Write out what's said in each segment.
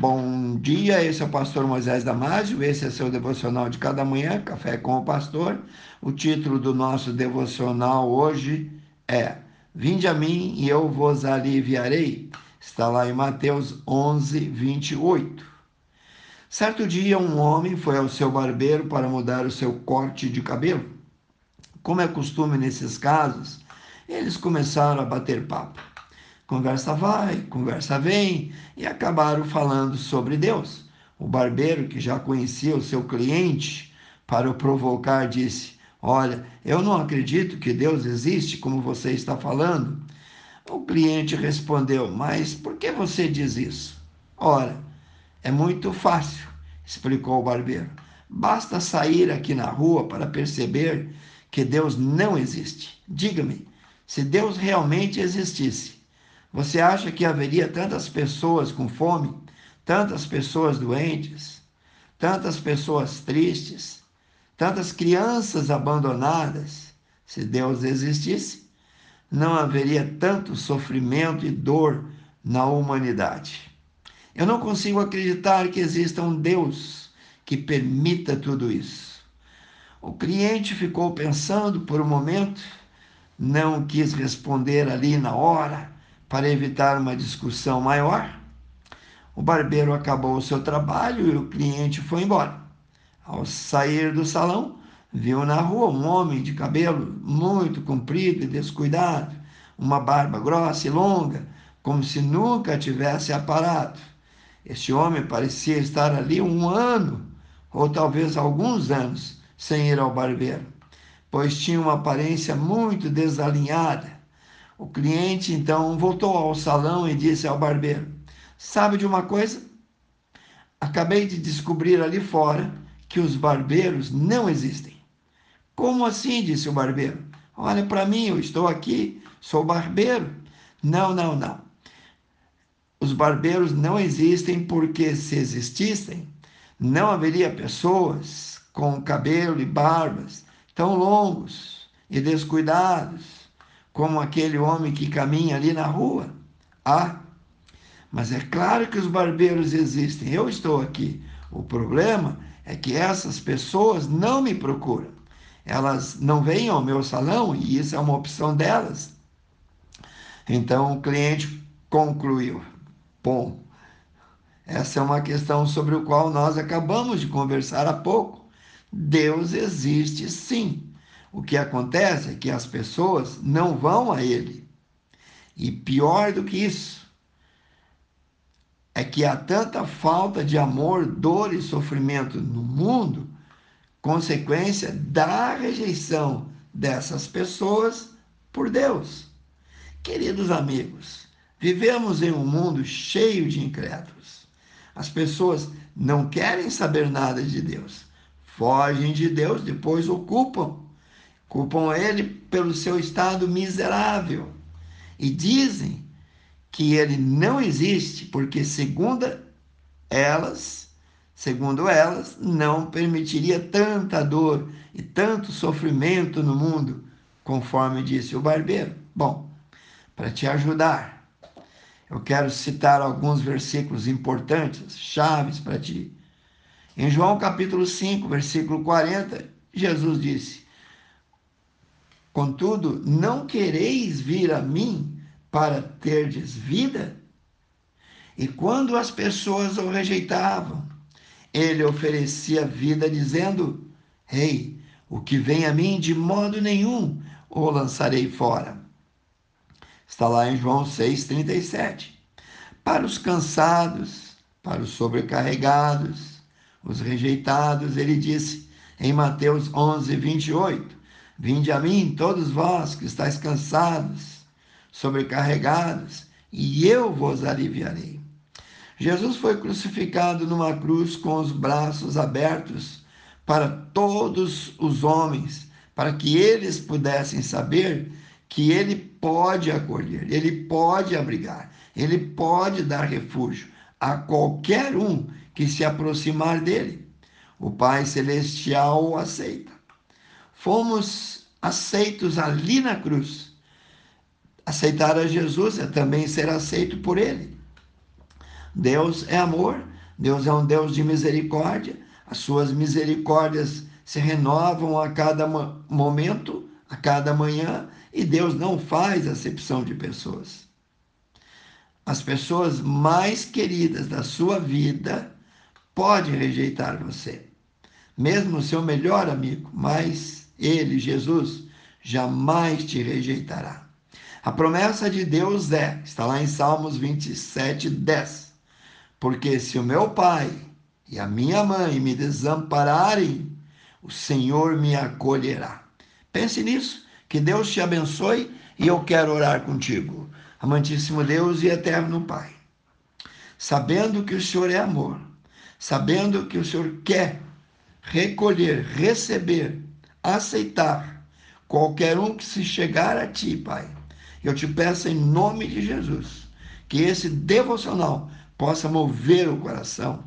Bom dia, esse é o pastor Moisés Damásio, esse é seu devocional de cada manhã, Café com o Pastor. O título do nosso devocional hoje é Vinde a mim e eu vos aliviarei. Está lá em Mateus 11, 28. Certo dia, um homem foi ao seu barbeiro para mudar o seu corte de cabelo. Como é costume nesses casos, eles começaram a bater papo. Conversa vai, conversa vem, e acabaram falando sobre Deus. O barbeiro, que já conhecia o seu cliente, para o provocar, disse: Olha, eu não acredito que Deus existe como você está falando. O cliente respondeu: Mas por que você diz isso? Ora, é muito fácil, explicou o barbeiro. Basta sair aqui na rua para perceber que Deus não existe. Diga-me, se Deus realmente existisse, você acha que haveria tantas pessoas com fome, tantas pessoas doentes, tantas pessoas tristes, tantas crianças abandonadas? Se Deus existisse, não haveria tanto sofrimento e dor na humanidade. Eu não consigo acreditar que exista um Deus que permita tudo isso. O cliente ficou pensando por um momento, não quis responder ali na hora para evitar uma discussão maior, o barbeiro acabou o seu trabalho e o cliente foi embora. Ao sair do salão, viu na rua um homem de cabelo muito comprido e descuidado, uma barba grossa e longa, como se nunca tivesse aparado. Este homem parecia estar ali um ano, ou talvez alguns anos, sem ir ao barbeiro, pois tinha uma aparência muito desalinhada o cliente então voltou ao salão e disse ao barbeiro: Sabe de uma coisa? Acabei de descobrir ali fora que os barbeiros não existem. Como assim? disse o barbeiro. Olha para mim, eu estou aqui, sou barbeiro. Não, não, não. Os barbeiros não existem porque, se existissem, não haveria pessoas com cabelo e barbas tão longos e descuidados como aquele homem que caminha ali na rua. Ah, mas é claro que os barbeiros existem, eu estou aqui. O problema é que essas pessoas não me procuram. Elas não vêm ao meu salão e isso é uma opção delas. Então o cliente concluiu: bom, essa é uma questão sobre a qual nós acabamos de conversar há pouco. Deus existe sim. O que acontece é que as pessoas não vão a ele. E pior do que isso, é que há tanta falta de amor, dor e sofrimento no mundo, consequência da rejeição dessas pessoas por Deus. Queridos amigos, vivemos em um mundo cheio de incrédulos. As pessoas não querem saber nada de Deus, fogem de Deus, depois ocupam culpam ele pelo seu estado miserável e dizem que ele não existe porque, segundo elas, segundo elas, não permitiria tanta dor e tanto sofrimento no mundo, conforme disse o barbeiro. Bom, para te ajudar, eu quero citar alguns versículos importantes, chaves para ti. Em João capítulo 5, versículo 40, Jesus disse: Contudo, não quereis vir a mim para terdes vida? E quando as pessoas o rejeitavam, ele oferecia vida, dizendo: Rei, hey, o que vem a mim de modo nenhum o lançarei fora. Está lá em João 6,37. Para os cansados, para os sobrecarregados, os rejeitados, ele disse em Mateus 11, 28. Vinde a mim, todos vós que estáis cansados, sobrecarregados, e eu vos aliviarei. Jesus foi crucificado numa cruz com os braços abertos para todos os homens, para que eles pudessem saber que ele pode acolher, ele pode abrigar, ele pode dar refúgio a qualquer um que se aproximar dele. O Pai Celestial o aceita fomos aceitos ali na cruz. Aceitar a Jesus é também ser aceito por Ele. Deus é amor, Deus é um Deus de misericórdia, as suas misericórdias se renovam a cada momento, a cada manhã, e Deus não faz acepção de pessoas. As pessoas mais queridas da sua vida podem rejeitar você. Mesmo o seu melhor amigo, mas ele, Jesus, jamais te rejeitará. A promessa de Deus é, está lá em Salmos 27, 10. Porque se o meu pai e a minha mãe me desampararem, o Senhor me acolherá. Pense nisso, que Deus te abençoe e eu quero orar contigo. Amantíssimo Deus e eterno Pai, sabendo que o Senhor é amor, sabendo que o Senhor quer recolher, receber, aceitar qualquer um que se chegar a ti, Pai. Eu te peço em nome de Jesus que esse devocional possa mover o coração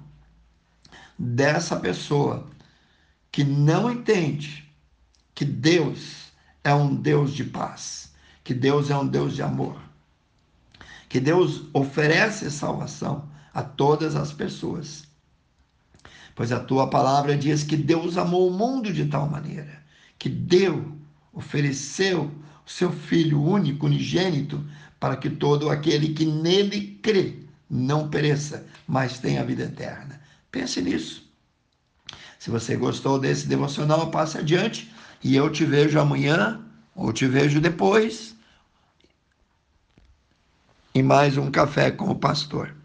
dessa pessoa que não entende que Deus é um Deus de paz, que Deus é um Deus de amor, que Deus oferece salvação a todas as pessoas. Pois a tua palavra diz que Deus amou o mundo de tal maneira que deu, ofereceu o seu Filho único, unigênito, para que todo aquele que nele crê não pereça, mas tenha vida eterna. Pense nisso. Se você gostou desse devocional, passe adiante e eu te vejo amanhã ou te vejo depois em mais um café com o pastor.